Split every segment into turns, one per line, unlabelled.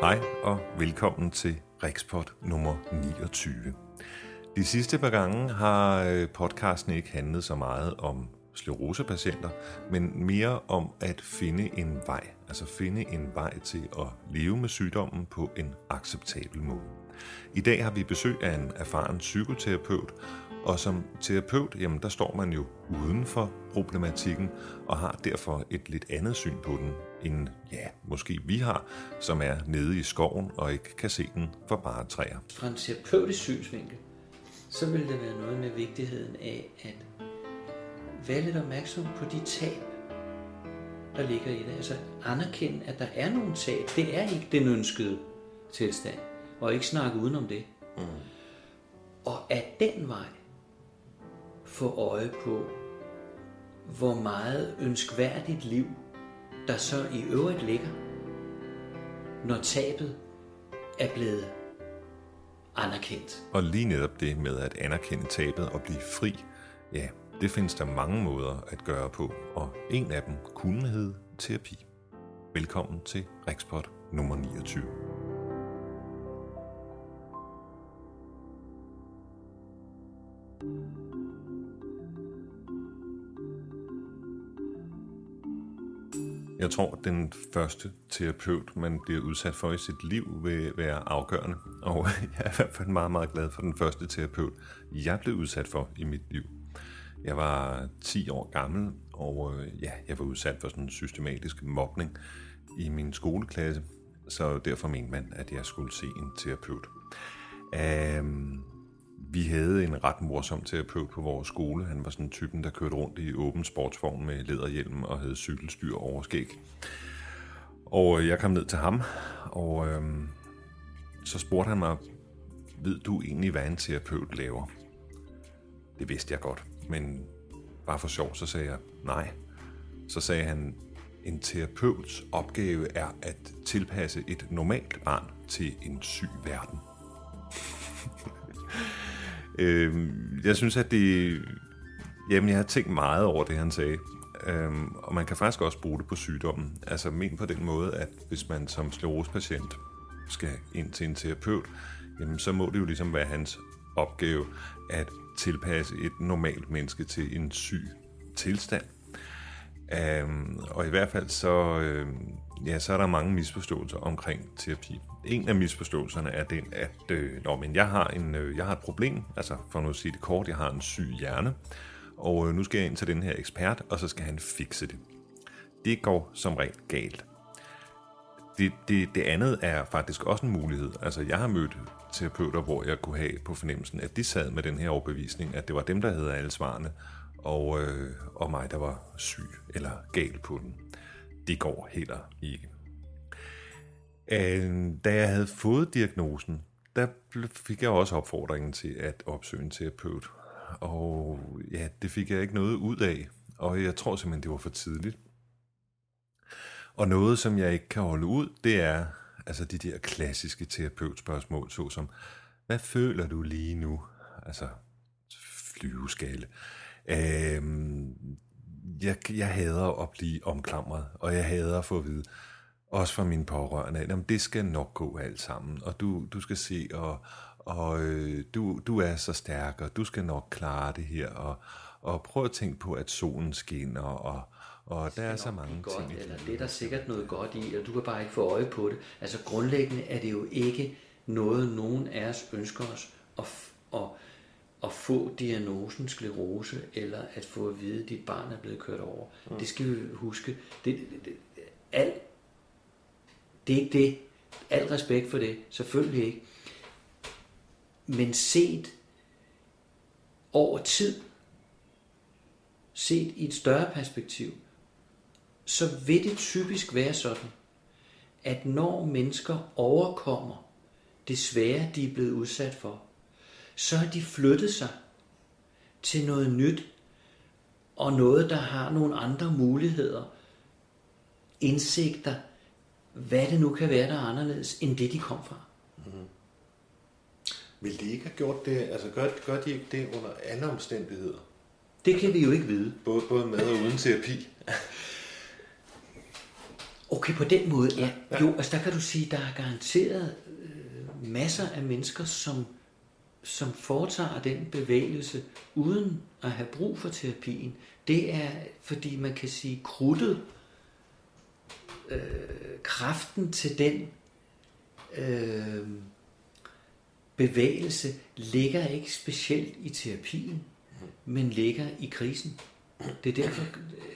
Hej og velkommen til Rikspot nummer 29. De sidste par gange har øh, podcasten ikke handlet så meget om sklerosepatienter, men mere om at finde en vej, altså finde en vej til at leve med sygdommen på en acceptabel måde. I dag har vi besøg af en erfaren psykoterapeut, og som terapeut, jamen der står man jo uden for problematikken og har derfor et lidt andet syn på den, end ja, måske vi har, som er nede i skoven og ikke kan se den for bare træer.
Fra en terapeutisk synsvinkel, så vil det være noget med vigtigheden af at være lidt opmærksom på de tab, der ligger i det. Altså anerkende, at der er nogle tab. Det er ikke den ønskede tilstand. Og ikke snakke udenom det. Mm. Og at den vej få øje på, hvor meget ønskværdigt liv, der så i øvrigt ligger, når tabet er blevet anerkendt.
Og lige netop det med at anerkende tabet og blive fri, ja, det findes der mange måder at gøre på, og en af dem kunne hedde terapi. Velkommen til Rexport nummer 29. Jeg tror, at den første terapeut, man bliver udsat for i sit liv, vil være afgørende. Og jeg er i hvert fald meget, meget glad for den første terapeut, jeg blev udsat for i mit liv. Jeg var 10 år gammel, og øh, ja, jeg var udsat for sådan en systematisk mobning i min skoleklasse, så derfor mente man, at jeg skulle se en terapeut. Um, vi havde en ret morsom terapeut på vores skole. Han var sådan typen, der kørte rundt i åben sportsvogn med læderhjelm og havde cykelstyr over skæg. Og øh, jeg kom ned til ham, og øhm, så spurgte han mig, ved du egentlig, hvad en terapeut laver? Det vidste jeg godt, men bare for sjov, så sagde jeg nej. Så sagde han, en terapeuts opgave er at tilpasse et normalt barn til en syg verden. Øh, jeg synes, at det... Jamen, jeg har tænkt meget over det, han sagde. Øhm, og man kan faktisk også bruge det på sygdommen. Altså men på den måde, at hvis man som sklerosepatient skal ind til en terapeut, jamen så må det jo ligesom være hans opgave at tilpasse et normalt menneske til en syg tilstand. Um, og i hvert fald så, øh, ja, så er der mange misforståelser omkring terapi. En af misforståelserne er den, at øh, når, men jeg, har en, øh, jeg har et problem, altså for nu at sige det kort, jeg har en syg hjerne, og øh, nu skal jeg ind til den her ekspert, og så skal han fikse det. Det går som regel galt. Det, det, det andet er faktisk også en mulighed. Altså jeg har mødt terapeuter, hvor jeg kunne have på fornemmelsen, at de sad med den her overbevisning, at det var dem, der havde alle svarene, og, øh, og mig, der var syg eller gal på den. Det går heller ikke. Øh, da jeg havde fået diagnosen, der fik jeg også opfordringen til at opsøge en terapeut. Og ja, det fik jeg ikke noget ud af, og jeg tror simpelthen, det var for tidligt. Og noget, som jeg ikke kan holde ud, det er altså de der klassiske terapeutspørgsmål, såsom, hvad føler du lige nu? Altså, flyveskalle. Øhm, jeg, jeg hader at blive omklamret, og jeg hader at få at vide, også fra mine pårørende, at det skal nok gå alt sammen, og du, du skal se, og, og øh, du, du er så stærk, og du skal nok klare det her, og, og prøv at tænke på, at solen skinner, og, og der er så mange
godt,
ting.
Eller det er der sikkert noget godt i, og du kan bare ikke få øje på det. Altså grundlæggende er det jo ikke noget, nogen af os ønsker os at, at, at få diagnosen sklerose, eller at få at vide, at dit barn er blevet kørt over. Mm. Det skal vi huske. Det, det, det, alt det er ikke det. Al respekt for det. Selvfølgelig ikke. Men set over tid, set i et større perspektiv, så vil det typisk være sådan, at når mennesker overkommer det svære, de er blevet udsat for, så har de flyttet sig til noget nyt, og noget, der har nogle andre muligheder, indsigter, hvad det nu kan være, der er anderledes, end det de kom fra. Mm-hmm.
Vil de ikke have gjort det, altså gør, gør de ikke det under alle omstændigheder?
Det kan vi jo ikke vide.
Både, både med og uden terapi?
Okay, på den måde, ja. ja. Jo, altså der kan du sige, der er garanteret øh, masser af mennesker, som, som foretager den bevægelse, uden at have brug for terapien. Det er, fordi man kan sige, krudtet, øh, kraften til den øh, bevægelse, ligger ikke specielt i terapien, men ligger i krisen. Det er derfor,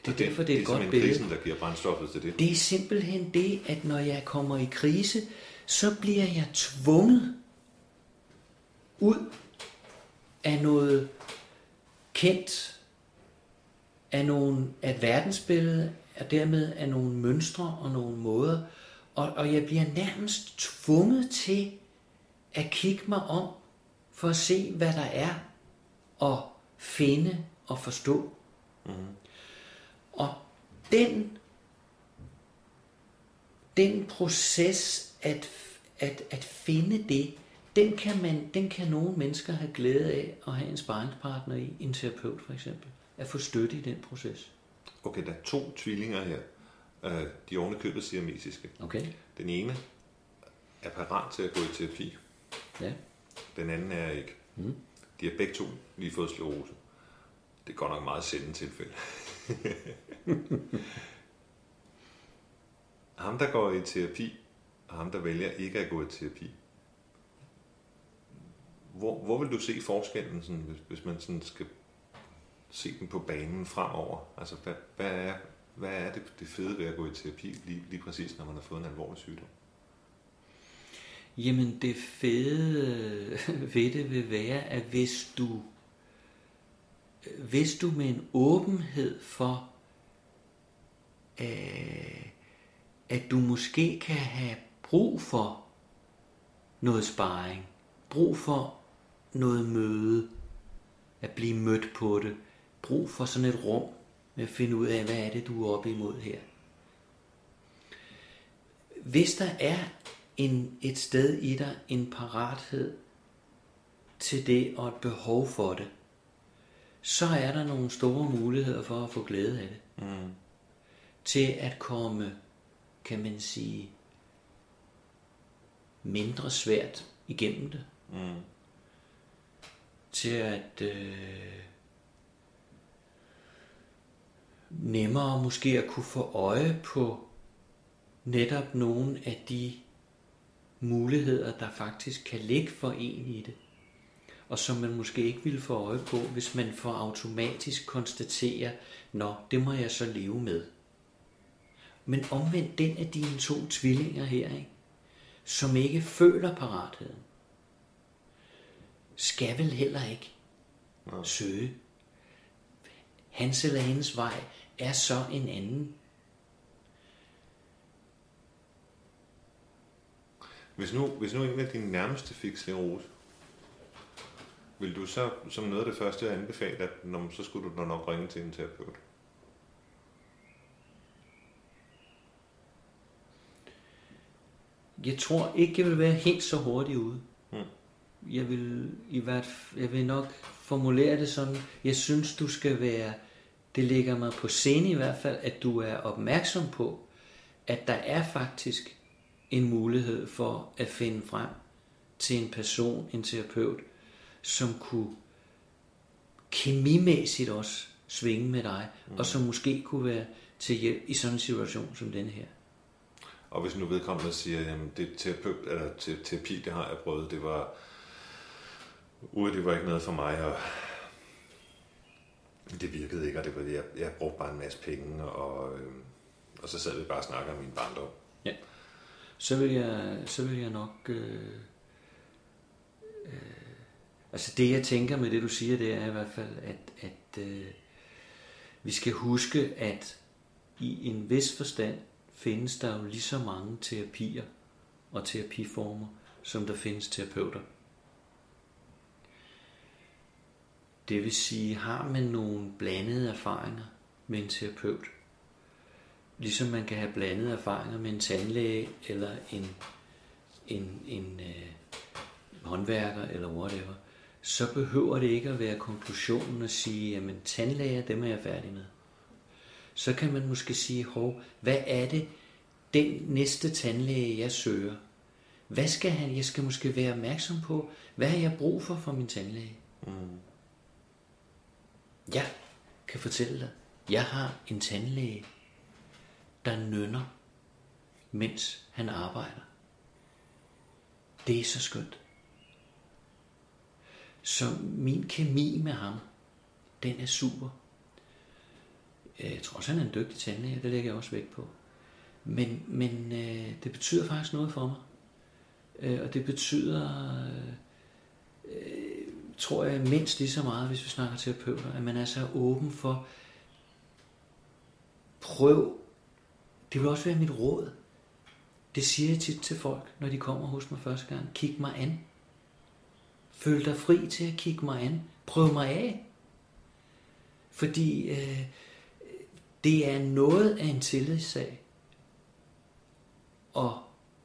det er, derfor, det er et godt billede.
Det er krisen, der giver brændstoffet til det.
Det er simpelthen det, at når jeg kommer i krise, så bliver jeg tvunget ud af noget kendt, af, nogle, af et verdensbillede, og dermed af nogle mønstre og nogle måder. Og, og jeg bliver nærmest tvunget til at kigge mig om, for at se, hvad der er, og finde og forstå. Mm. Og den, den proces at, at, at finde det, den kan, man, den kan nogle mennesker have glæde af at have en sparringspartner i, en terapeut for eksempel, at få støtte i den proces.
Okay, der er to tvillinger her. Uh, de oven købet siamesiske.
Okay.
Den ene er parat til at gå i terapi.
Ja.
Den anden er ikke. Mm. De har begge to lige fået sklerose. Det er godt nok meget sjældent tilfælde. ham, der går i terapi, og ham, der vælger ikke at gå i terapi, hvor, hvor vil du se forskellen, sådan, hvis, hvis man sådan skal se den på banen fremover? Altså, hvad, hvad, er, hvad er det, det fede ved at gå i terapi, lige, lige præcis når man har fået en alvorlig sygdom?
Jamen, det fede ved det vil være, at hvis du hvis du med en åbenhed for, øh, at du måske kan have brug for noget sparring, brug for noget møde, at blive mødt på det, brug for sådan et rum med at finde ud af, hvad er det, du er oppe imod her. Hvis der er en, et sted i dig, en parathed til det og et behov for det, så er der nogle store muligheder for at få glæde af det. Mm. Til at komme, kan man sige, mindre svært igennem det. Mm. Til at øh, nemmere måske at kunne få øje på netop nogle af de muligheder, der faktisk kan ligge for en i det og som man måske ikke ville få øje på, hvis man får automatisk konstaterer, nå, det må jeg så leve med. Men omvendt den af dine to tvillinger her, ikke? som ikke føler paratheden, skal vel heller ikke ja. søge. Hans eller hendes vej er så en anden.
Hvis nu, hvis nu en af dine nærmeste fik sklerose, vil du så som noget af det første anbefale, at når, så skulle du nok ringe til en terapeut?
Jeg tror ikke, jeg vil være helt så hurtigt ude. Jeg vil i hvert jeg vil nok formulere det sådan, jeg synes, du skal være, det ligger mig på scene i hvert fald, at du er opmærksom på, at der er faktisk en mulighed for at finde frem til en person, en terapeut, som kunne kemimæssigt også svinge med dig, mm. og som måske kunne være til hjælp i sådan en situation som den her.
Og hvis nu vedkommende siger, at det terapeut, eller terapi, det har jeg prøvet, det var, ude, det var ikke noget for mig, og det virkede ikke, og det var, jeg, jeg brugte bare en masse penge, og, øh, og så sad vi bare og snakkede om min barndom.
Ja. Så vil jeg, så vil jeg nok øh, øh, Altså det jeg tænker med det du siger, det er i hvert fald, at, at øh, vi skal huske, at i en vis forstand findes der jo lige så mange terapier og terapiformer, som der findes terapeuter. Det vil sige, har man nogle blandede erfaringer med en terapeut, ligesom man kan have blandede erfaringer med en tandlæge eller en, en, en øh, håndværker eller whatever, så behøver det ikke at være konklusionen at sige, jamen tandlæger, dem er jeg færdig med. Så kan man måske sige, hov, hvad er det, den næste tandlæge, jeg søger, hvad skal han? Jeg skal måske være opmærksom på, hvad har jeg brug for fra min tandlæge? Mm. Jeg kan fortælle dig, jeg har en tandlæge, der nynner, mens han arbejder. Det er så skønt. Så min kemi med ham, den er super. Øh, jeg tror også, han er en dygtig tandlæge, det lægger jeg også vægt på. Men, men øh, det betyder faktisk noget for mig. Øh, og det betyder, øh, tror jeg, mindst lige så meget, hvis vi snakker terapeuter, at man er så åben for, prøv, det vil også være mit råd. Det siger jeg tit til folk, når de kommer hos mig første gang. Kig mig an. Føl dig fri til at kigge mig an. Prøv mig af. Fordi øh, det er noget af en tillidssag at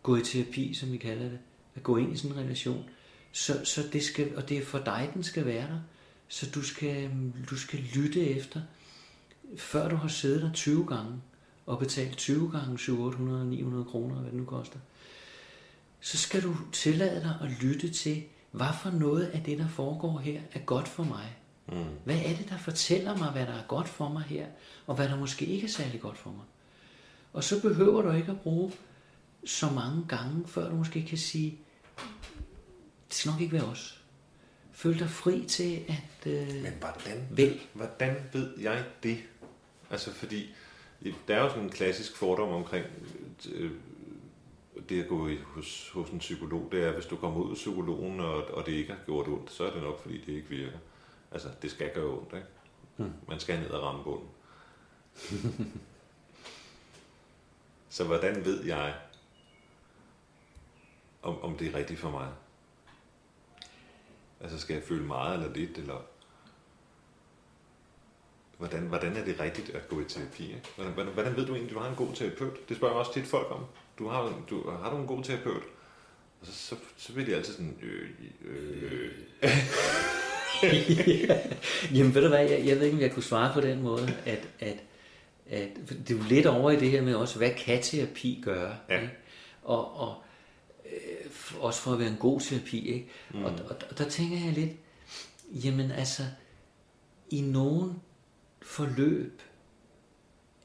gå i terapi, som vi kalder det. At gå ind i sådan en relation. Så, så det skal, og det er for dig, den skal være der. Så du skal, du skal lytte efter, før du har siddet der 20 gange og betalt 20 gange 700, 800, 900 kroner, hvad det nu koster, så skal du tillade dig at lytte til, hvad for noget af det, der foregår her, er godt for mig. Mm. Hvad er det, der fortæller mig, hvad der er godt for mig her, og hvad der måske ikke er særlig godt for mig? Og så behøver du ikke at bruge så mange gange, før du måske kan sige, det skal nok ikke være os. Føl dig fri til at øh,
Men hvordan, vel. hvordan ved jeg det? Altså fordi, der er jo sådan en klassisk fordom omkring øh, det at gå i, hos, hos en psykolog, det er, hvis du kommer ud af psykologen, og, og det ikke har gjort ondt, så er det nok, fordi det ikke virker. Altså, det skal gøre ondt, ikke? Hmm. Man skal ned og ramme bunden. så hvordan ved jeg, om, om det er rigtigt for mig? Altså, skal jeg føle meget eller lidt, eller hvordan, hvordan er det rigtigt at gå i terapi? Ikke? Hvordan, hvordan, hvordan ved du egentlig, du har en god terapeut? Det spørger jeg også tit folk om. Du har, du, har du en god terapeut? Og så, så, så bliver de altid sådan... Øh, øh.
ja. Jamen ved du hvad, jeg, jeg ved ikke, om jeg kunne svare på den måde, at, at, at det er jo lidt over i det her med også, hvad kan terapi gøre? Ja. Ikke? Og, og øh, også for at være en god terapi, ikke? Mm. Og, og, og der tænker jeg lidt, jamen altså, i nogen forløb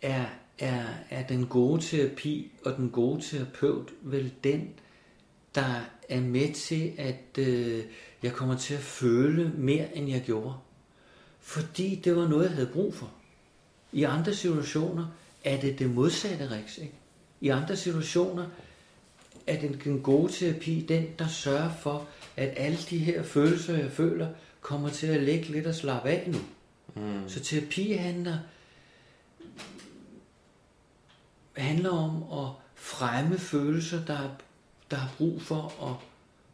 er, er, er den gode terapi og den gode terapeut vel den, der er med til, at øh, jeg kommer til at føle mere, end jeg gjorde. Fordi det var noget, jeg havde brug for. I andre situationer er det det modsatte, Rex. Ikke? I andre situationer er den, den gode terapi den, der sørger for, at alle de her følelser, jeg føler, kommer til at lægge lidt og slappe af nu. Mm. Så terapi handler, handler om at fremme følelser, der, der har brug for at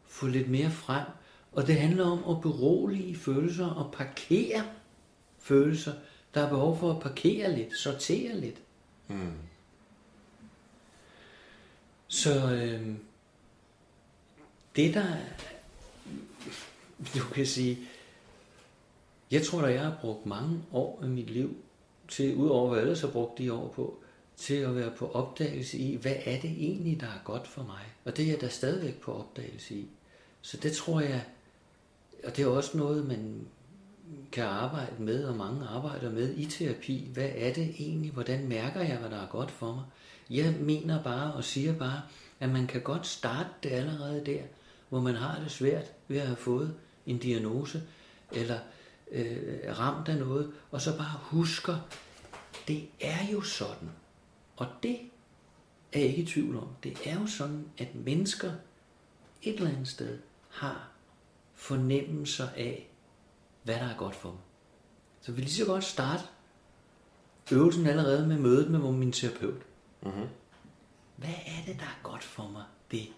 få lidt mere frem. Og det handler om at berolige følelser og parkere følelser. Der er behov for at parkere lidt, sortere lidt. Mm. Så øh, det der, du kan sige, jeg tror at jeg har brugt mange år af mit liv til, udover hvad jeg ellers har brugt de år på, til at være på opdagelse i, hvad er det egentlig, der er godt for mig? Og det er jeg da stadigvæk på opdagelse i. Så det tror jeg, og det er også noget, man kan arbejde med, og mange arbejder med i terapi. Hvad er det egentlig? Hvordan mærker jeg, hvad der er godt for mig? Jeg mener bare og siger bare, at man kan godt starte det allerede der, hvor man har det svært ved at have fået en diagnose, eller øh, ramt af noget, og så bare husker, det er jo sådan. Og det er jeg ikke i tvivl om. Det er jo sådan, at mennesker et eller andet sted har fornemmelser af, hvad der er godt for dem. Så vi lige så godt starte øvelsen allerede med mødet med min terapeut. Mm-hmm. Hvad er det, der er godt for mig? Det.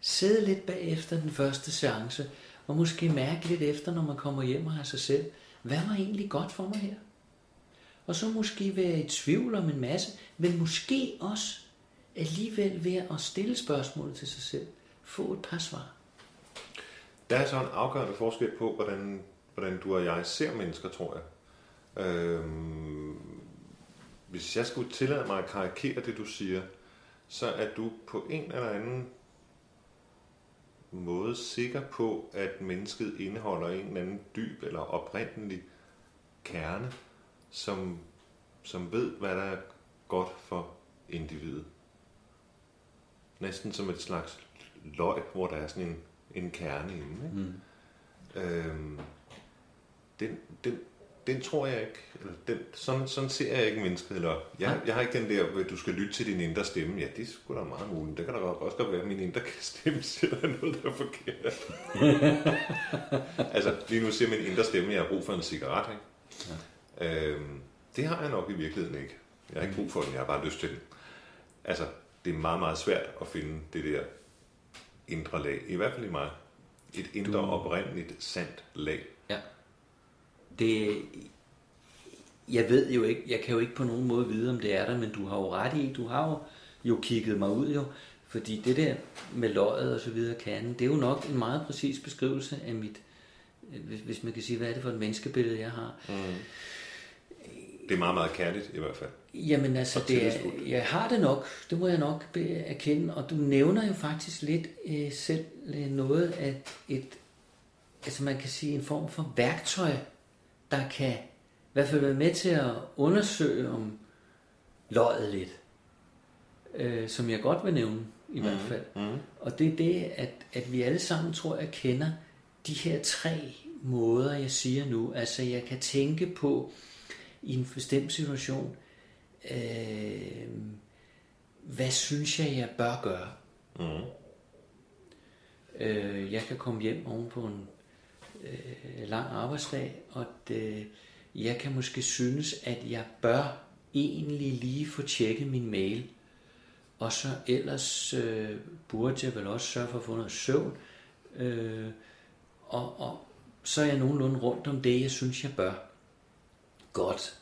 Sidde lidt bagefter den første seance, og måske mærke lidt efter, når man kommer hjem og har sig selv, hvad var egentlig godt for mig her? Og så måske være i tvivl om en masse, men måske også alligevel ved at stille spørgsmålet til sig selv, få et par svar.
Der er så en afgørende forskel på, hvordan, hvordan du og jeg ser mennesker, tror jeg. Øhm, hvis jeg skulle tillade mig at karikere det, du siger, så er du på en eller anden måde sikker på, at mennesket indeholder en eller anden dyb eller oprindelig kerne, som, som ved, hvad der er godt for individet. Næsten som et slags løg, hvor der er sådan en, en kerne inde. Ikke? Mm. Øhm, den, den, den tror jeg ikke, eller den, sådan, sådan ser jeg ikke mennesket. Eller, jeg, jeg har ikke den der, at du skal lytte til din indre stemme. Ja, det er sgu da meget muligt. Det kan da også godt være, at min indre stemme siger, der er noget, der er forkert. altså, lige nu siger min indre stemme, at jeg har brug for en cigaret. Ikke? Ja. Øhm, det har jeg nok i virkeligheden ikke. Jeg har ikke brug for den, jeg har bare lyst til den. Altså, det er meget, meget svært at finde det der indre lag. I hvert fald i mig. Et indre, du... oprindeligt, sandt lag.
Ja. Det, jeg ved jo ikke, jeg kan jo ikke på nogen måde vide, om det er der, men du har jo ret i, du har jo, jo kigget mig ud jo, fordi det der med løjet og så videre, kan, det er jo nok en meget præcis beskrivelse af mit, hvis, hvis man kan sige, hvad er det for et menneskebillede, jeg har. Mm.
Det er meget, meget kærligt i hvert fald.
Jamen altså, det er, jeg har det nok, det må jeg nok erkende, og du nævner jo faktisk lidt øh, selv øh, noget af et, altså man kan sige en form for værktøj, der kan i hvert fald være med til at undersøge om løjet lidt, øh, som jeg godt vil nævne i mm. hvert fald. Mm. Og det er det, at, at vi alle sammen tror jeg kender de her tre måder, jeg siger nu. Altså jeg kan tænke på i en bestemt situation, øh, hvad synes jeg, jeg bør gøre? Mm. Øh, jeg kan komme hjem oven på en øh, lang arbejdsdag, og det, øh, jeg kan måske synes, at jeg bør egentlig lige få tjekket min mail, og så ellers øh, burde jeg vel også sørge for at få noget søvn, øh, og, og så er jeg nogenlunde rundt om det, jeg synes, jeg bør. Godt.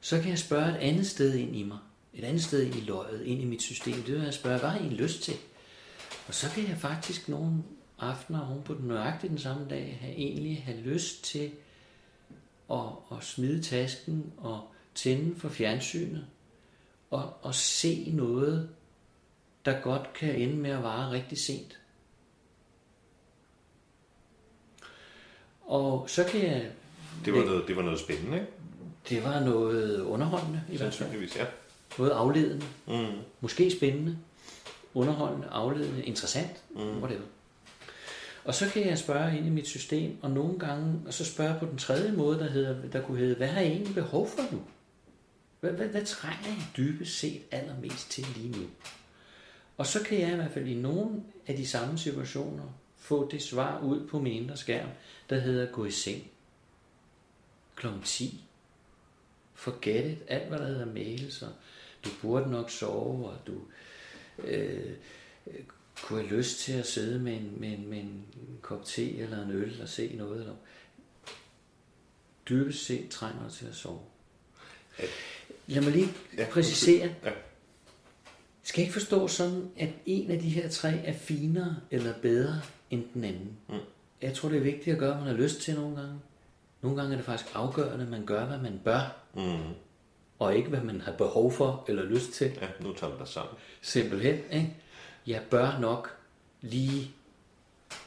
Så kan jeg spørge et andet sted ind i mig, et andet sted ind i løjet, ind i mit system. Det vil jeg spørge, hvad har I lyst til? Og så kan jeg faktisk nogle aftener oven på den nøjagtigt den samme dag have, egentlig have lyst til at, at smide tasken og tænde for fjernsynet og, og se noget, der godt kan ende med at vare rigtig sent. Og så kan jeg...
Det var noget, det var noget spændende, ikke?
Det var noget underholdende i hvert fald.
ja.
Noget afledende. Mm. Måske spændende. Underholdende, afledende, interessant. Mm. Whatever. Og så kan jeg spørge ind i mit system, og nogle gange, og så spørge på den tredje måde, der, hedder, der kunne hedde, hvad har jeg egentlig behov for nu? Hvad, hvad, hvad trænger jeg dybest set allermest til lige nu? Og så kan jeg i hvert fald i nogle af de samme situationer få det svar ud på min indre skærm, der hedder gå i seng kl. 10. Forget it. Alt hvad der hedder mails, og du burde nok sove, og du øh, kunne have lyst til at sidde med en, med, en, med en kop te eller en øl og se noget. Eller... Dybest set trænger du til at sove. Lad mig lige ja, præcisere. Ja. Skal ikke forstå sådan, at en af de her tre er finere eller bedre end den anden. Mm. Jeg tror, det er vigtigt at gøre, hvad man har lyst til nogle gange. Nogle gange er det faktisk afgørende, at man gør, hvad man bør. Mm. Og ikke, hvad man har behov for eller lyst til.
Ja, nu tager vi dig sammen.
Simpelthen, ikke? Jeg bør nok lige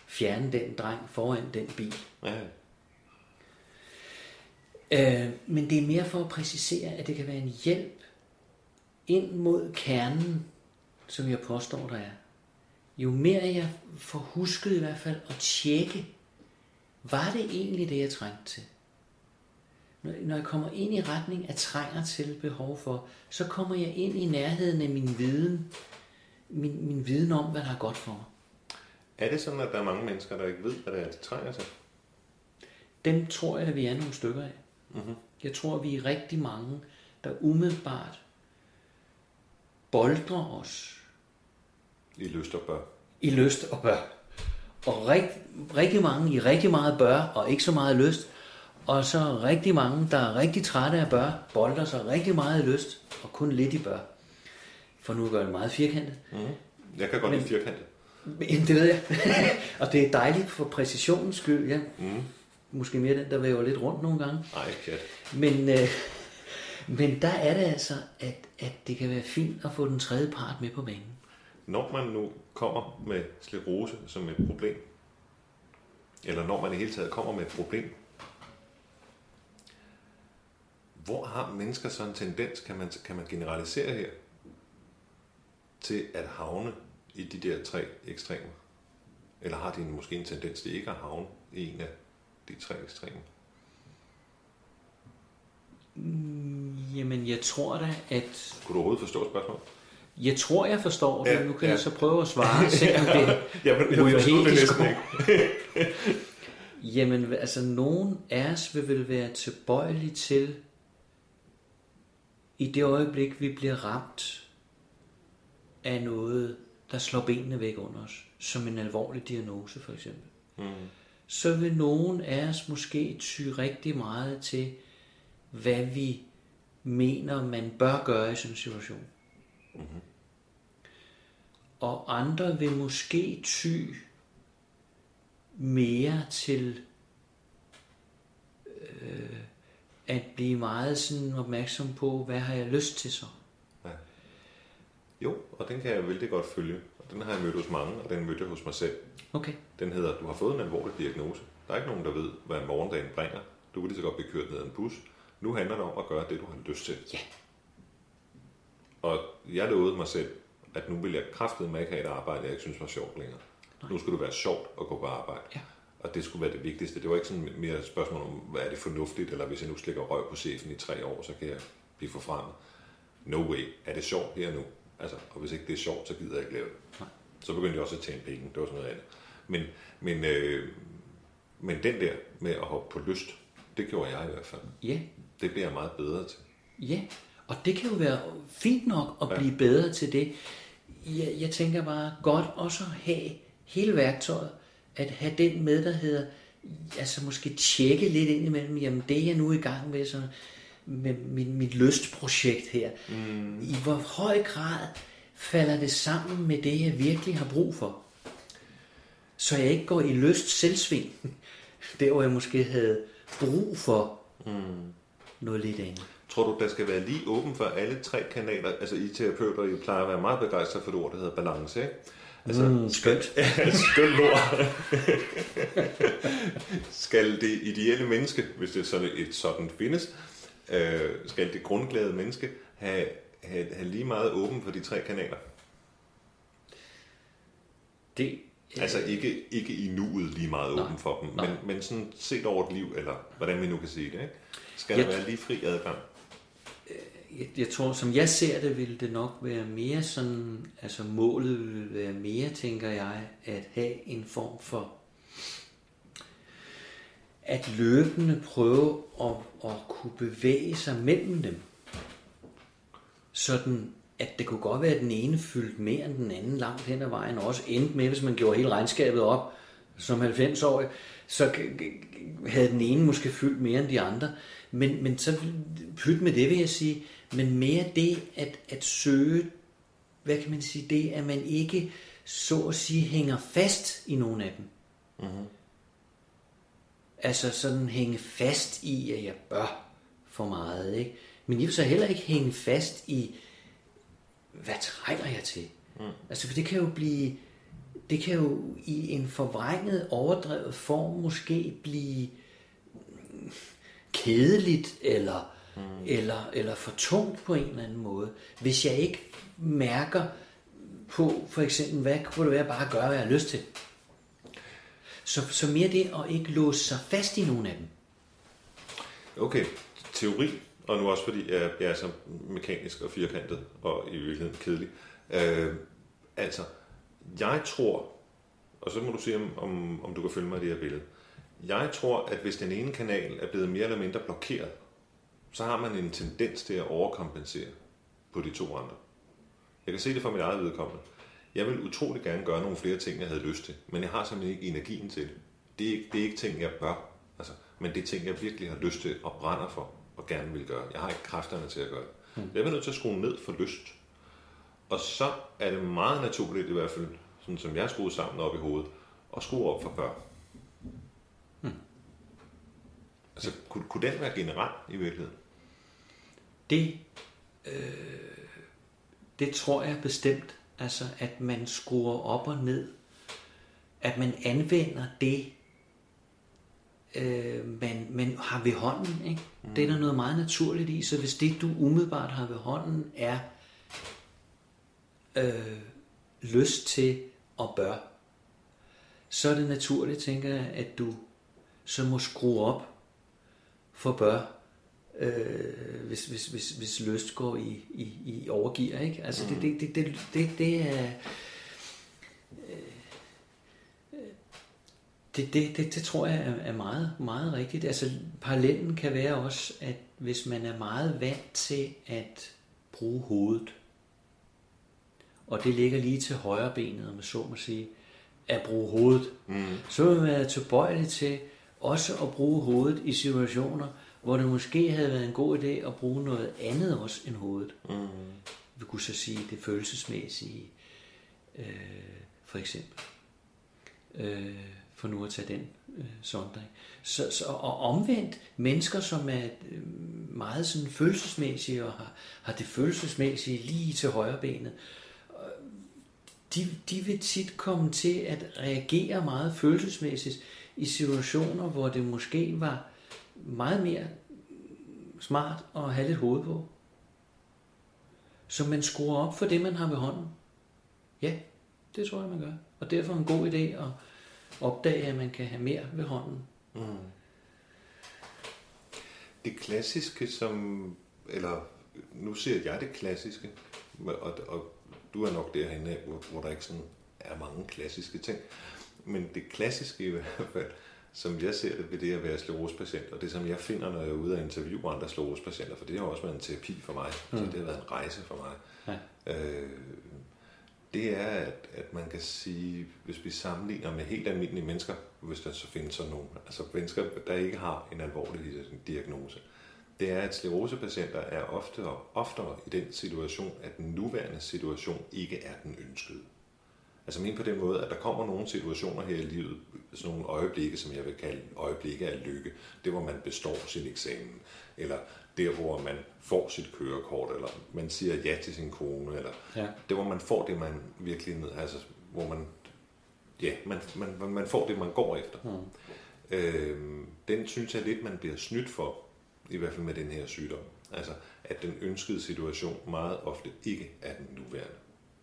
fjerne den dreng foran den bil. Ja. Øh, men det er mere for at præcisere, at det kan være en hjælp ind mod kernen, som jeg påstår, der er. Jo mere jeg får husket i hvert fald at tjekke, var det egentlig det, jeg trængte til? Når jeg kommer ind i retning af trænger til behov for, så kommer jeg ind i nærheden af min viden, min, min viden om, hvad der er godt for mig.
Er det sådan, at der er mange mennesker, der ikke ved, hvad det er, de trænger til?
Dem tror jeg, at vi er nogle stykker af. Mm-hmm. Jeg tror, at vi er rigtig mange, der umiddelbart boldrer os.
I lyst og bør.
I lyst og bør. Og rigt, rigtig mange i rigtig meget bør, og ikke så meget lyst. Og så rigtig mange, der er rigtig trætte af bør, bolder sig rigtig meget i lyst, og kun lidt i bør. For nu gør det meget firkantet. Mm.
Jeg kan godt lide firkantet.
Men, det ved jeg. og det er dejligt for præcisionens skyld, ja. Mm. Måske mere den, der væver lidt rundt nogle gange.
Nej, ja.
Men, øh, men der er det altså, at, at det kan være fint at få den tredje part med på banen.
når man nu kommer med sklerose som et problem, eller når man i hele taget kommer med et problem, hvor har mennesker så en tendens, kan man, kan man generalisere her, til at havne i de der tre ekstremer? Eller har de måske en tendens til ikke at havne i en af de tre ekstremer?
Jamen, jeg tror da, at...
Kunne du overhovedet forstå spørgsmålet?
Jeg tror, jeg forstår det.
Ja,
nu kan
ja.
jeg så prøve at svare, selvom det
Jamen, jeg
ryger helt
det næsten ikke.
Jamen, altså, nogen af os vil vel være tilbøjelige til, i det øjeblik, vi bliver ramt af noget, der slår benene væk under os, som en alvorlig diagnose for eksempel,
Mm.
så vil nogen af os måske ty rigtig meget til, hvad vi mener, man bør gøre i sådan en situation. Mm-hmm. Og andre vil måske ty mere til øh, at blive meget sådan opmærksom på, hvad har jeg lyst til så?
Jo, og den kan jeg vældig godt følge. Og den har jeg mødt hos mange, og den mødte jeg hos mig selv.
Okay.
Den hedder, du har fået en alvorlig diagnose. Der er ikke nogen, der ved, hvad morgendagen bringer. Du kan lige så godt blive kørt ned ad en bus. Nu handler det om at gøre det, du har lyst til.
Ja.
Og jeg lovede mig selv, at nu vil jeg kraftedeme ikke have et arbejde, jeg ikke synes var sjovt længere. Nej. Nu skulle det være sjovt at gå på arbejde.
Ja.
Og det skulle være det vigtigste. Det var ikke sådan mere et spørgsmål om, hvad er det fornuftigt, eller hvis jeg nu slikker røg på chefen i tre år, så kan jeg blive forfremmet. No way. Er det sjovt her nu? Altså, og hvis ikke det er sjovt, så gider jeg ikke lave det.
Nej.
Så begyndte jeg også at tjene penge. Det var sådan noget andet. Men, men, øh, men den der med at hoppe på lyst, det gjorde jeg i hvert fald.
Ja,
Det bliver jeg meget bedre til.
ja. Og det kan jo være fint nok at
Ja.
blive bedre til det. Jeg, jeg tænker bare godt også at have hele værktøjet, at have den med, der hedder, altså måske tjekke lidt ind imellem, jamen det er jeg nu i gang med, så med mit, mit lystprojekt her. Mm. I hvor høj grad falder det sammen med det, jeg virkelig har brug for? Så jeg ikke går i lyst selvsving, der hvor jeg måske havde brug for mm. noget lidt andet.
Tror du, der skal være lige åben for alle tre kanaler? Altså, I terapeuter, I plejer at være meget begejstrede for det ord, der hedder balance, ikke? Altså,
Mm, skønt.
skønt ord. skal det ideelle menneske, hvis det er sådan et sådan findes, øh, skal det grundglade menneske have, have, have lige meget åben for de tre kanaler?
Det,
Altså ikke, ikke i nuet lige meget
Nej,
åben for dem,
nej.
men, men sådan set over et liv, eller hvordan vi nu kan sige det, ikke? Skal
Jeg
der være lige fri adgang?
jeg, jeg tror, som jeg ser det, vil det nok være mere sådan, altså målet vil være mere, tænker jeg, at have en form for at løbende prøve at, at kunne bevæge sig mellem dem. Sådan, at det kunne godt være, at den ene fyldte mere end den anden langt hen ad vejen, og også endte med, hvis man gjorde hele regnskabet op som 90-årig, så havde den ene måske fyldt mere end de andre. Men, men så pyt med det, vil jeg sige. Men mere det at, at søge, hvad kan man sige, det at man ikke så at sige hænger fast i nogen af dem. Mm-hmm. Altså sådan hænge fast i, at jeg bør for meget, ikke? Men jeg vil så heller ikke hænge fast i, hvad trænger jeg til? Mm. Altså, for det kan jo blive, det kan jo i en forvrænget, overdrevet form måske blive mm, kedeligt, eller, mm. eller, eller for tungt på en eller anden måde, hvis jeg ikke mærker på, for eksempel, hvad kunne det være bare at gøre, hvad jeg har lyst til? Så, så mere det at ikke låse sig fast i nogen af dem.
Okay, teori, og nu også fordi jeg, jeg er så mekanisk og firkantet, og i virkeligheden kedelig. Øh, altså, jeg tror, og så må du se, om, om, om du kan følge mig i det her billede. Jeg tror, at hvis den ene kanal er blevet mere eller mindre blokeret, så har man en tendens til at overkompensere på de to andre. Jeg kan se det fra mit eget vedkommende. Jeg vil utrolig gerne gøre nogle flere ting, jeg havde lyst til, men jeg har simpelthen ikke energien til det. Det er ikke, det er ikke ting, jeg bør, altså, men det er ting, jeg virkelig har lyst til og brænder for og gerne vil gøre. Jeg har ikke kræfterne til at gøre det. Mm. Jeg er nødt til at skrue ned for lyst. Og så er det meget naturligt i hvert fald, sådan som jeg er skruet sammen op i hovedet, at skrue op for børn. Hmm. Altså, kunne, kunne den være generelt i virkeligheden?
Det, øh, det tror jeg bestemt, Altså, at man skruer op og ned. At man anvender det, øh, man, man har ved hånden. Ikke? Mm. Det er der noget meget naturligt i. Så hvis det, du umiddelbart har ved hånden, er øh, lyst til og bør, så er det naturligt, tænker jeg, at du så må skrue op for bør, øh, hvis, hvis, hvis, hvis lyst går i, i, i overgear. Ikke? Altså det, det, det, det, det, det er... Det, det, det, det tror jeg er, er meget, meget rigtigt. Altså parallellen kan være også, at hvis man er meget vant til at bruge hovedet, og det ligger lige til højre benet, om man så må sige, at bruge hovedet, mm. så vil man være tilbøjelig til også at bruge hovedet i situationer, hvor det måske havde været en god idé at bruge noget andet også end hovedet. Mm. Vi kunne så sige det følelsesmæssige, øh, for eksempel. Øh, for nu at tage den øh, sondring. Så, så, og omvendt, mennesker, som er øh, meget sådan følelsesmæssige og har, har det følelsesmæssige lige til højre benet, de, de vil tit komme til at reagere meget følelsesmæssigt i situationer, hvor det måske var meget mere smart at have lidt hoved på. Så man skruer op for det, man har ved hånden. Ja, det tror jeg, man gør. Og derfor er en god idé at opdage, at man kan have mere ved hånden. Mm.
Det klassiske, som, eller nu ser jeg det klassiske, og, og du er nok derhen, hvor, hvor der ikke sådan er mange klassiske ting. Men det klassiske i hvert fald, som jeg ser det ved det at være sklerosepatient, og det som jeg finder, når jeg er ude og interviewe andre sklerosepatienter, for det har også været en terapi for mig, mm. så det har været en rejse for mig. Ja. Øh, det er, at, at man kan sige, hvis vi sammenligner med helt almindelige mennesker, hvis der så findes sådan nogen, altså mennesker, der ikke har en alvorlig diagnose, det er, at sklerosepatienter er ofte og oftere i den situation, at den nuværende situation ikke er den ønskede. Altså men på den måde, at der kommer nogle situationer her i livet, sådan nogle øjeblikke, som jeg vil kalde øjeblikke af lykke, det hvor man består sin eksamen, eller der hvor man får sit kørekort, eller man siger ja til sin kone, eller ja. det hvor man får det, man virkelig ned, altså hvor man, ja, man, man, man får det, man går efter. Mm. Øh, den synes jeg lidt, man bliver snydt for, i hvert fald med den her sygdom. Altså, at den ønskede situation meget ofte ikke er den nuværende.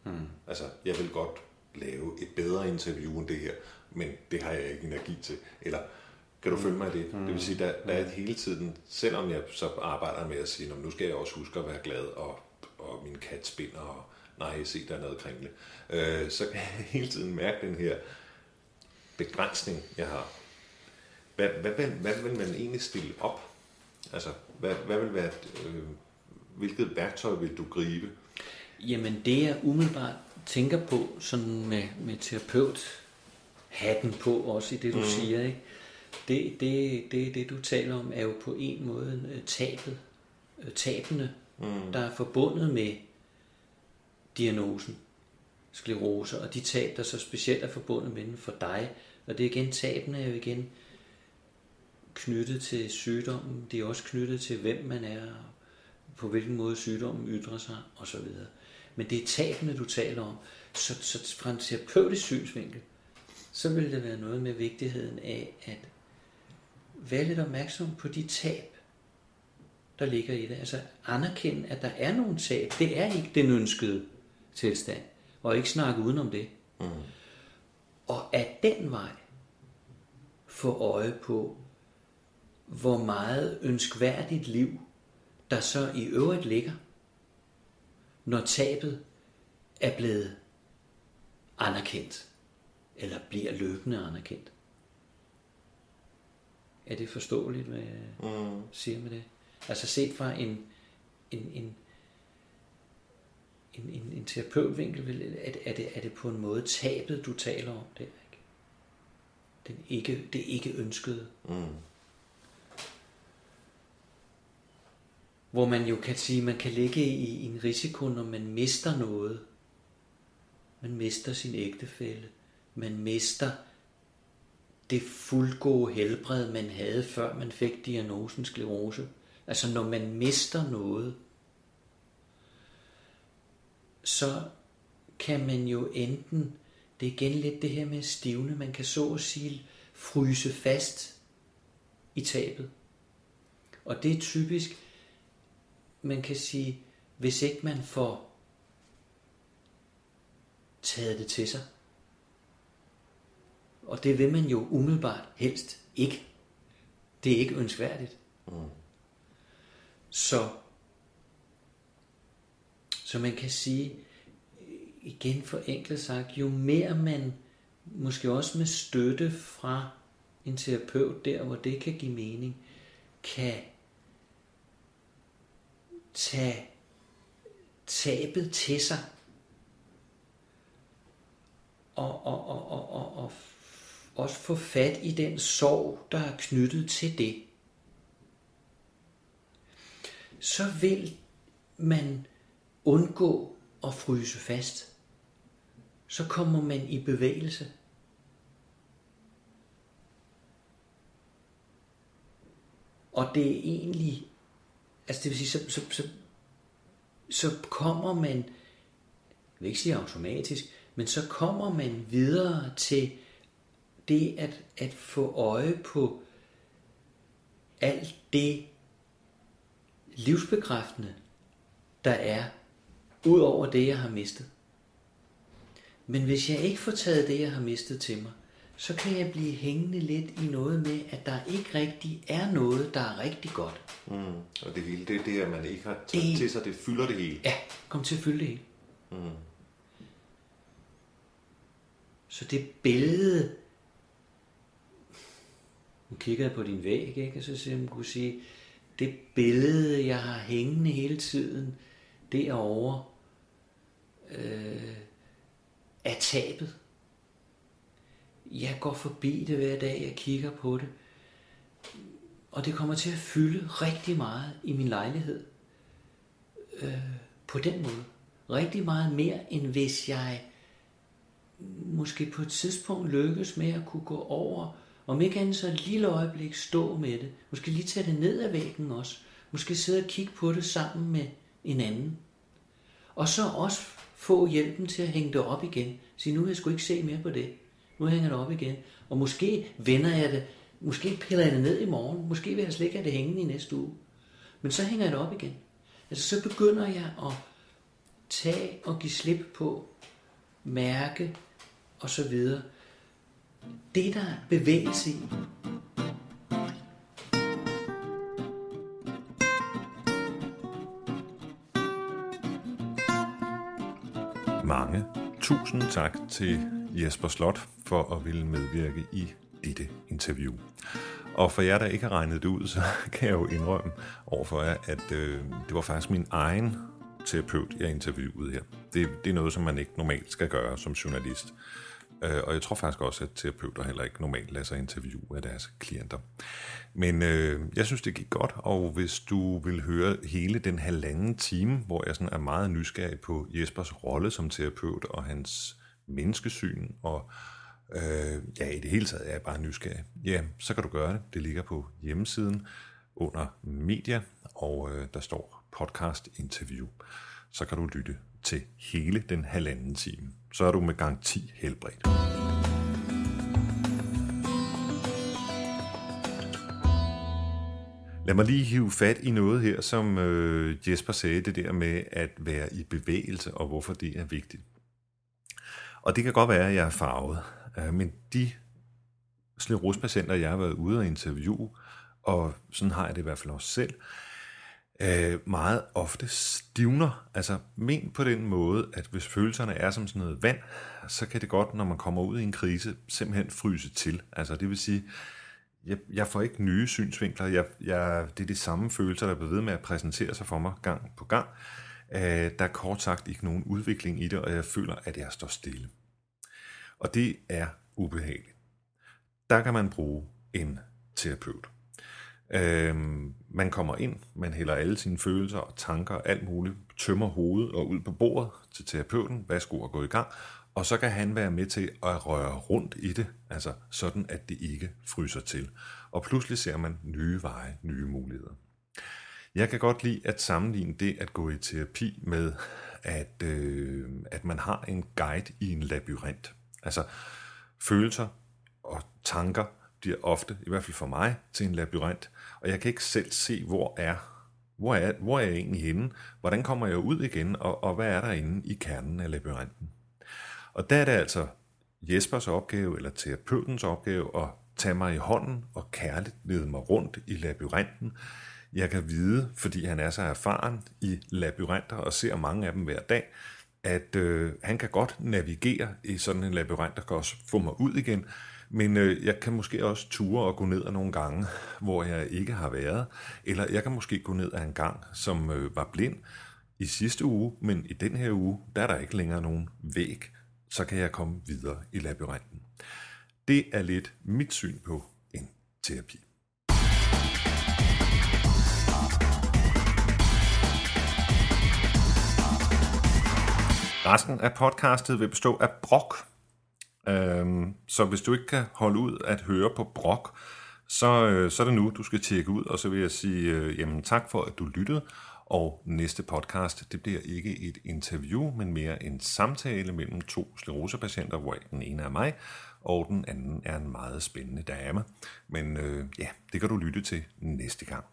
Mm. Altså, jeg vil godt lave et bedre interview end det her, men det har jeg ikke energi til. Eller kan du følge mig i det? Mm. Det vil sige, der, der er et hele tiden, selvom jeg så arbejder med at sige, nu skal jeg også huske at være glad, og, og min kat spinder, og nej, se, der er noget kringle, øh, så kan jeg hele tiden mærke den her begrænsning, jeg har. Hvad, hvad, hvad, hvad vil man egentlig stille op? Altså, hvad, hvad vil være, øh, hvilket værktøj vil du gribe?
Jamen, det jeg umiddelbart tænker på, sådan med, med terapeut hatten på også i det, du mm. siger, ikke? Det, det, det, det, du taler om, er jo på en måde øh, tabet, øh, tabene, mm. der er forbundet med diagnosen, sklerose, og de tab, der så specielt er forbundet med den for dig. Og det er igen, tabene er jo igen knyttet til sygdommen, det er også knyttet til, hvem man er, på hvilken måde sygdommen ytrer sig, osv. Men det er tabene, du taler om. Så, så fra en terapeutisk synsvinkel, så vil det være noget med vigtigheden af at være lidt opmærksom på de tab, der ligger i det. Altså anerkende, at der er nogle tab. Det er ikke den ønskede tilstand. Og ikke snakke udenom det. Mm. Og at den vej få øje på, hvor meget ønskværdigt liv, der så i øvrigt ligger, når tabet er blevet anerkendt, eller bliver løbende anerkendt. Er det forståeligt, hvad jeg mm. siger med det? Altså set fra en, en, en, en, en, en terapeutvinkel, er det, er, det, er det på en måde tabet, du taler om det? Ikke? Den ikke, det ikke ønskede. Mm. Hvor man jo kan sige, man kan ligge i en risiko, når man mister noget. Man mister sin ægtefælle. Man mister det fuldgode helbred, man havde, før man fik diagnosen sklerose. Altså når man mister noget, så kan man jo enten, det er igen lidt det her med stivne, man kan så at sige fryse fast i tabet. Og det er typisk, man kan sige, hvis ikke man får taget det til sig. Og det vil man jo umiddelbart helst ikke. Det er ikke ønskværdigt. Mm. Så, så man kan sige, igen for enkelt sagt, jo mere man, måske også med støtte fra en terapeut der, hvor det kan give mening, kan tage tabet til sig og, og, og, og, og, og også få fat i den sorg, der er knyttet til det, så vil man undgå at fryse fast. Så kommer man i bevægelse. Og det er egentlig, altså det vil sige, så, så, så, så kommer man, jeg vil ikke sige automatisk, men så kommer man videre til det at, at få øje på alt det livsbekræftende, der er, ud over det, jeg har mistet. Men hvis jeg ikke får taget det, jeg har mistet til mig, så kan jeg blive hængende lidt i noget med, at der ikke rigtig er noget, der er rigtig godt.
Mm. Og det hele, det er det, at man ikke har taget det, til sig, det fylder det hele.
Ja, kom til at fylde det hele. Mm. Så det billede, nu kigger jeg på din væg, ikke? og så siger man kunne sige, det billede, jeg har hængende hele tiden, derovre, øh, er tabet. Jeg går forbi det hver dag, jeg kigger på det, og det kommer til at fylde rigtig meget i min lejlighed. Øh, på den måde. Rigtig meget mere, end hvis jeg måske på et tidspunkt lykkes med at kunne gå over, om ikke andet så et lille øjeblik stå med det. Måske lige tage det ned ad væggen også. Måske sidde og kigge på det sammen med en anden. Og så også få hjælpen til at hænge det op igen. Sige, nu vil jeg sgu ikke se mere på det. Nu hænger det op igen. Og måske vender jeg det, måske piller jeg det ned i morgen, måske vil jeg slet ikke have det hængende i næste uge. Men så hænger jeg det op igen. Altså så begynder jeg at tage og give slip på, mærke og så videre. Det der er bevægelse i.
Mange tusind tak til Jesper Slot for at ville medvirke i dette interview. Og for jer, der ikke har regnet det ud, så kan jeg jo indrømme overfor jer, at øh, det var faktisk min egen terapeut, jeg interviewede her. Det, det er noget, som man ikke normalt skal gøre som journalist. Øh, og jeg tror faktisk også, at terapeuter heller ikke normalt lader sig interviewe af deres klienter. Men øh, jeg synes, det gik godt, og hvis du vil høre hele den halvanden time, hvor jeg sådan er meget nysgerrig på Jespers rolle som terapeut og hans menneskesyn, og øh, ja, i det hele taget er jeg bare nysgerrig, ja, så kan du gøre det. Det ligger på hjemmesiden under media, og øh, der står podcast interview. Så kan du lytte til hele den halvanden time. Så er du med garanti helbredt. Lad mig lige hive fat i noget her, som øh, Jesper sagde, det der med at være i bevægelse, og hvorfor det er vigtigt. Og det kan godt være, at jeg er farvet, øh, men de sklerospatienter, jeg har været ude og interviewe, og sådan har jeg det i hvert fald også selv, øh, meget ofte stivner. Altså men på den måde, at hvis følelserne er som sådan noget vand, så kan det godt, når man kommer ud i en krise, simpelthen fryse til. Altså det vil sige, jeg, jeg får ikke nye synsvinkler. Jeg, jeg, det er de samme følelser, der bliver ved med at præsentere sig for mig gang på gang. Øh, der er kort sagt ikke nogen udvikling i det, og jeg føler, at jeg står stille. Og det er ubehageligt. Der kan man bruge en terapeut. Øhm, man kommer ind, man hælder alle sine følelser og tanker og alt muligt, tømmer hovedet og ud på bordet til terapeuten, værsgo og gå i gang, og så kan han være med til at røre rundt i det, altså sådan, at det ikke fryser til. Og pludselig ser man nye veje, nye muligheder. Jeg kan godt lide at sammenligne det at gå i terapi med, at, øh, at man har en guide i en labyrint. Altså, følelser og tanker bliver ofte, i hvert fald for mig, til en labyrint, og jeg kan ikke selv se, hvor er, hvor er, hvor er jeg egentlig henne, hvordan kommer jeg ud igen, og, og hvad er der inde i kernen af labyrinten. Og der er det altså Jespers opgave, eller terapeutens opgave, at tage mig i hånden og kærligt lede mig rundt i labyrinten. Jeg kan vide, fordi han er så erfaren i labyrinter og ser mange af dem hver dag, at øh, han kan godt navigere i sådan en labyrint, der kan også få mig ud igen. Men øh, jeg kan måske også ture og gå ned af nogle gange, hvor jeg ikke har været. Eller jeg kan måske gå ned af en gang, som øh, var blind i sidste uge, men i den her uge, der er der ikke længere nogen væg. Så kan jeg komme videre i labyrinten. Det er lidt mit syn på en terapi. Resten af podcastet vil bestå af brok. Øhm, så hvis du ikke kan holde ud at høre på brok, så, øh, så er det nu, du skal tjekke ud, og så vil jeg sige øh, jamen, tak for, at du lyttede. Og næste podcast, det bliver ikke et interview, men mere en samtale mellem to sklerosepatienter, hvor den ene er mig, og den anden er en meget spændende dame. Men øh, ja, det kan du lytte til næste gang.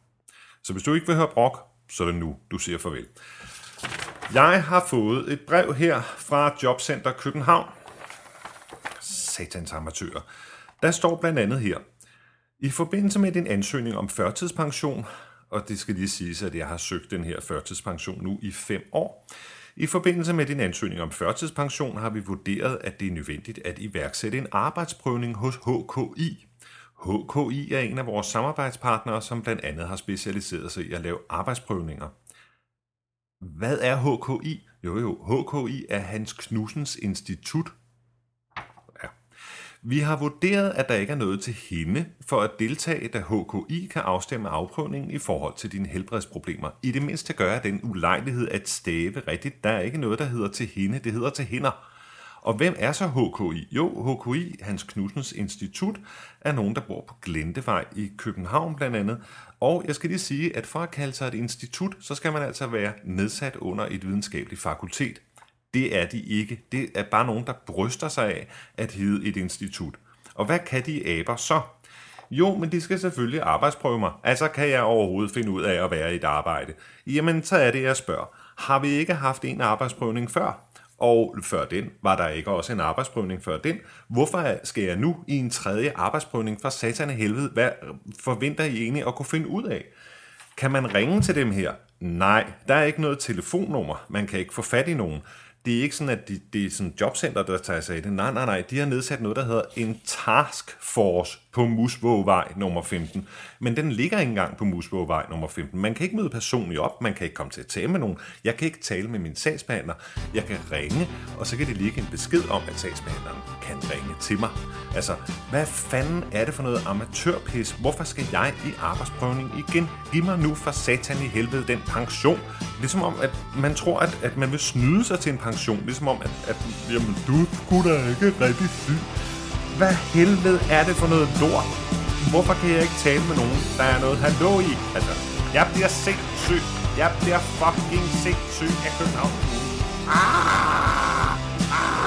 Så hvis du ikke vil høre brok, så er det nu, du siger farvel. Jeg har fået et brev her fra Jobcenter København. Satans amatører. Der står blandt andet her. I forbindelse med din ansøgning om førtidspension, og det skal lige siges, at jeg har søgt den her førtidspension nu i fem år. I forbindelse med din ansøgning om førtidspension har vi vurderet, at det er nødvendigt at iværksætte en arbejdsprøvning hos HKI. HKI er en af vores samarbejdspartnere, som blandt andet har specialiseret sig i at lave arbejdsprøvninger. Hvad er HKI? Jo jo, HKI er Hans Knudsens Institut. Ja. Vi har vurderet, at der ikke er noget til hende for at deltage, da HKI kan afstemme afprøvningen i forhold til dine helbredsproblemer. I det mindste gør den ulejlighed at stave rigtigt. Der er ikke noget, der hedder til hende, det hedder til hinder. Og hvem er så HKI? Jo, HKI, Hans Knudsens Institut, er nogen, der bor på Glentevej i København blandt andet. Og jeg skal lige sige, at for at kalde sig et institut, så skal man altså være nedsat under et videnskabeligt fakultet. Det er de ikke. Det er bare nogen, der bryster sig af at hedde et institut. Og hvad kan de aber så? Jo, men de skal selvfølgelig arbejdsprøve mig. Altså kan jeg overhovedet finde ud af at være i et arbejde. Jamen, så er det, jeg spørger. Har vi ikke haft en arbejdsprøvning før? Og før den var der ikke også en arbejdsprøvning før den. Hvorfor skal jeg nu i en tredje arbejdsprøvning for satan i helvede? Hvad forventer I egentlig at kunne finde ud af? Kan man ringe til dem her? Nej, der er ikke noget telefonnummer. Man kan ikke få fat i nogen. Det er ikke sådan, at de, det er sådan jobcenter, der tager sig af det. Nej, nej, nej. De har nedsat noget, der hedder en task force på Musvågvej nummer 15. Men den ligger ikke engang på Musvågvej nummer 15. Man kan ikke møde personligt op, man kan ikke komme til at tale med nogen. Jeg kan ikke tale med min sagsbehandler. Jeg kan ringe, og så kan det ligge en besked om, at sagsbehandleren kan ringe til mig. Altså, hvad fanden er det for noget amatørpis? Hvorfor skal jeg i arbejdsprøvning igen? Giv mig nu for satan i helvede den pension. Ligesom om, at man tror, at, at man vil snyde sig til en pension. Ligesom om, at, at jamen, du skulle da ikke rigtig syg. Hvad helvede er det for noget lort? Hvorfor kan jeg ikke tale med nogen, der er noget hallo i? Altså, jeg bliver sindssyg. Jeg bliver fucking sindssyg af København. Ah! ah!